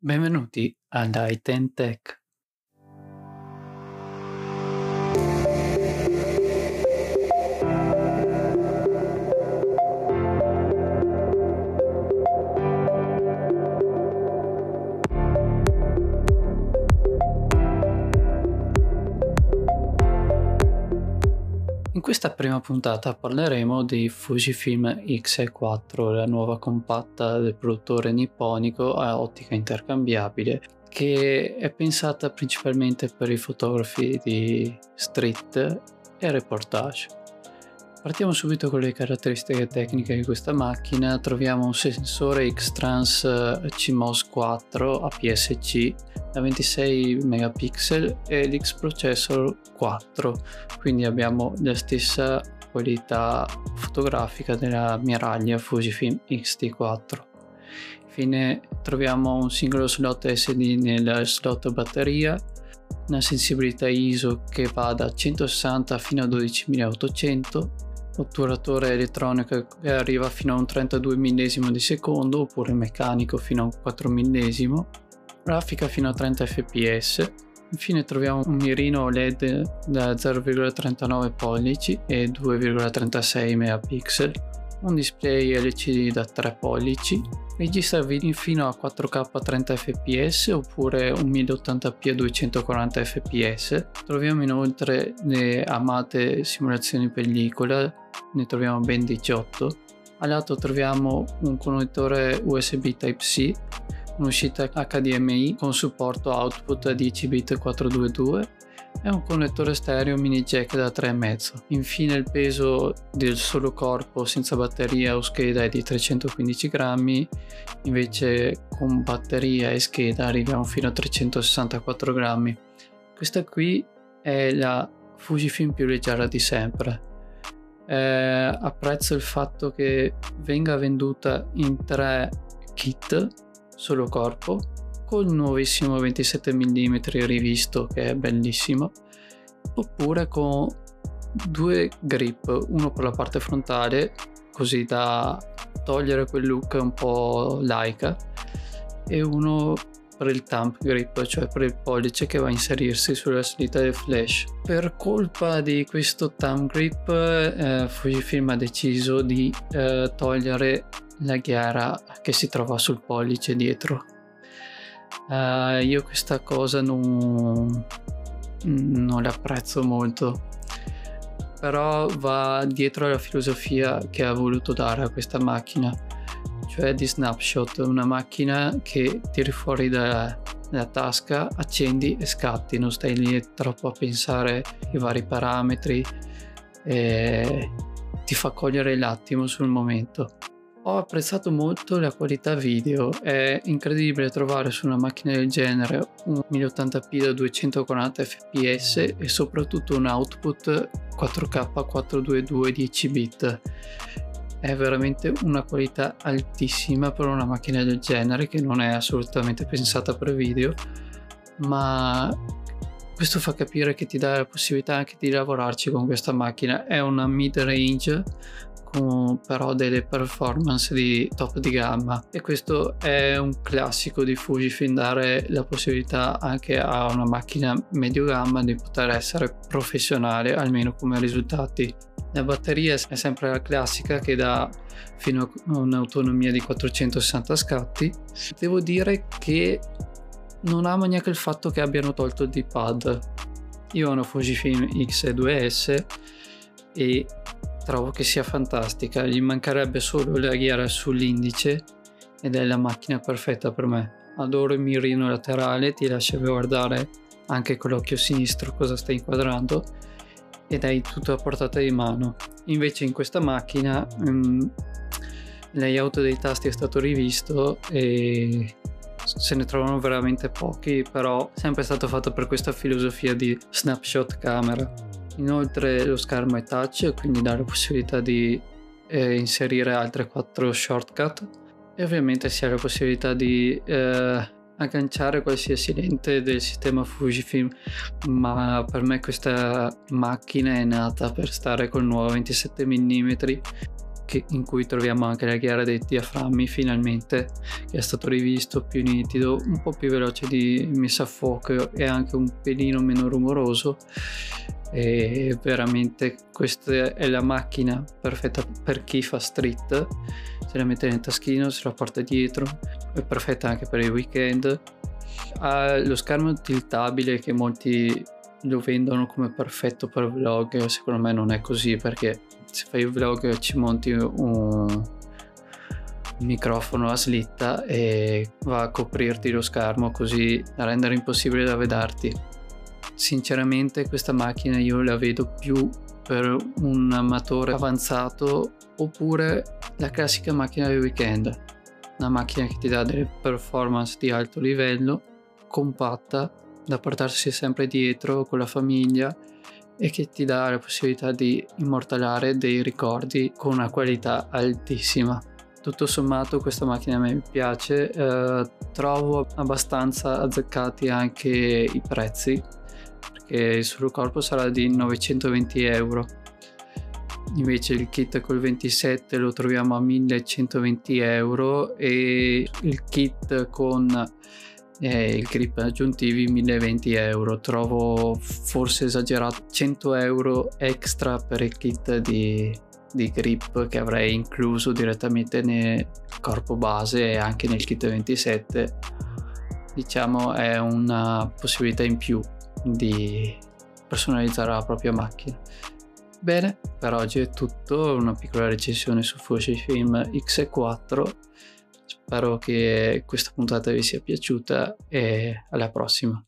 Benvenuti ad iTen Tech. Questa prima puntata parleremo di Fujifilm X4, la nuova compatta del produttore nipponico a ottica intercambiabile che è pensata principalmente per i fotografi di street e reportage. Partiamo subito con le caratteristiche tecniche di questa macchina. Troviamo un sensore X-Trans CMOS 4 APS-C da 26 megapixel e l'X-Processor 4, quindi abbiamo la stessa qualità fotografica della miraglia Fujifilm X-T4. Infine troviamo un singolo slot SD nel slot batteria, una sensibilità ISO che va da 160 fino a 12800 otturatore elettronico che arriva fino a un 32 millesimo di secondo oppure meccanico fino a un 4 millesimo, grafica fino a 30 fps. Infine troviamo un mirino LED da 0,39 pollici e 2,36 megapixel, un display LCD da 3 pollici, registra video fino a 4K 30 fps oppure un 1080p a 240 fps. Troviamo inoltre le amate simulazioni pellicola ne troviamo ben 18. A lato troviamo un connettore USB Type-C, un'uscita HDMI con supporto output a 10 bit 422 e un connettore stereo mini jack da 3,5. Infine il peso del solo corpo senza batteria o scheda è di 315 grammi, invece con batteria e scheda arriviamo fino a 364 grammi. Questa qui è la Fujifilm più leggera di sempre eh, apprezzo il fatto che venga venduta in tre kit solo corpo con il nuovissimo 27 mm rivisto che è bellissimo oppure con due grip uno per la parte frontale così da togliere quel look un po' laica e uno per il thumb grip, cioè per il pollice che va a inserirsi sulla salita del flash. Per colpa di questo thumb grip, eh, Fujifilm ha deciso di eh, togliere la ghiera che si trova sul pollice dietro. Uh, io questa cosa non, non l'apprezzo molto però va dietro alla filosofia che ha voluto dare a questa macchina cioè di snapshot, una macchina che tiri fuori dalla, dalla tasca, accendi e scatti, non stai lì troppo a pensare i vari parametri, ti fa cogliere l'attimo sul momento. Ho apprezzato molto la qualità video, è incredibile trovare su una macchina del genere un 1080p da 240 fps e soprattutto un output 4K 422 10 bit. È veramente una qualità altissima per una macchina del genere che non è assolutamente pensata per video ma questo fa capire che ti dà la possibilità anche di lavorarci con questa macchina. È una mid range con però delle performance di top di gamma e questo è un classico di Fujifilm dare la possibilità anche a una macchina medio gamma di poter essere professionale almeno come risultati la batteria è sempre la classica che dà fino a un'autonomia di 460 scatti. Devo dire che non amo neanche il fatto che abbiano tolto il D-pad. Io ho una Fujifilm X2S e trovo che sia fantastica. Gli mancherebbe solo la ghiera sull'indice ed è la macchina perfetta per me. Adoro il mirino laterale, ti lascia guardare anche con l'occhio sinistro cosa stai inquadrando ed hai tutto a portata di mano. Invece in questa macchina um, layout dei tasti è stato rivisto e se ne trovano veramente pochi, però sempre stato fatto per questa filosofia di snapshot camera. Inoltre lo schermo è touch, quindi dà la possibilità di eh, inserire altre quattro shortcut e ovviamente si ha la possibilità di eh, agganciare qualsiasi lente del sistema Fujifilm ma per me questa macchina è nata per stare col nuovo 27 mm che, in cui troviamo anche la ghiera dei diaframmi finalmente che è stato rivisto più nitido un po' più veloce di messa a fuoco e anche un pelino meno rumoroso. E veramente questa è la macchina perfetta per chi fa street. Se la mette nel taschino se la porta dietro è perfetta anche per i weekend. Ha lo schermo tiltabile che molti lo vendono come perfetto per vlog secondo me non è così perché se fai il vlog ci monti un microfono a slitta e va a coprirti lo schermo così da rendere impossibile da vederti sinceramente questa macchina io la vedo più per un amatore avanzato oppure la classica macchina del weekend. Una macchina che ti dà delle performance di alto livello compatta da portarsi sempre dietro con la famiglia e che ti dà la possibilità di immortalare dei ricordi con una qualità altissima. Tutto sommato questa macchina a me piace, eh, trovo abbastanza azzeccati anche i prezzi perché il suo corpo sarà di 920 euro invece il kit col 27 lo troviamo a 1120 euro e il kit con e il grip aggiuntivi 1020 euro. Trovo forse esagerato 100 euro extra per il kit di, di grip che avrei incluso direttamente nel corpo base e anche nel kit 27 diciamo è una possibilità in più di personalizzare la propria macchina. Bene per oggi è tutto. Una piccola recensione su Fujifilm X4 Spero che questa puntata vi sia piaciuta e alla prossima.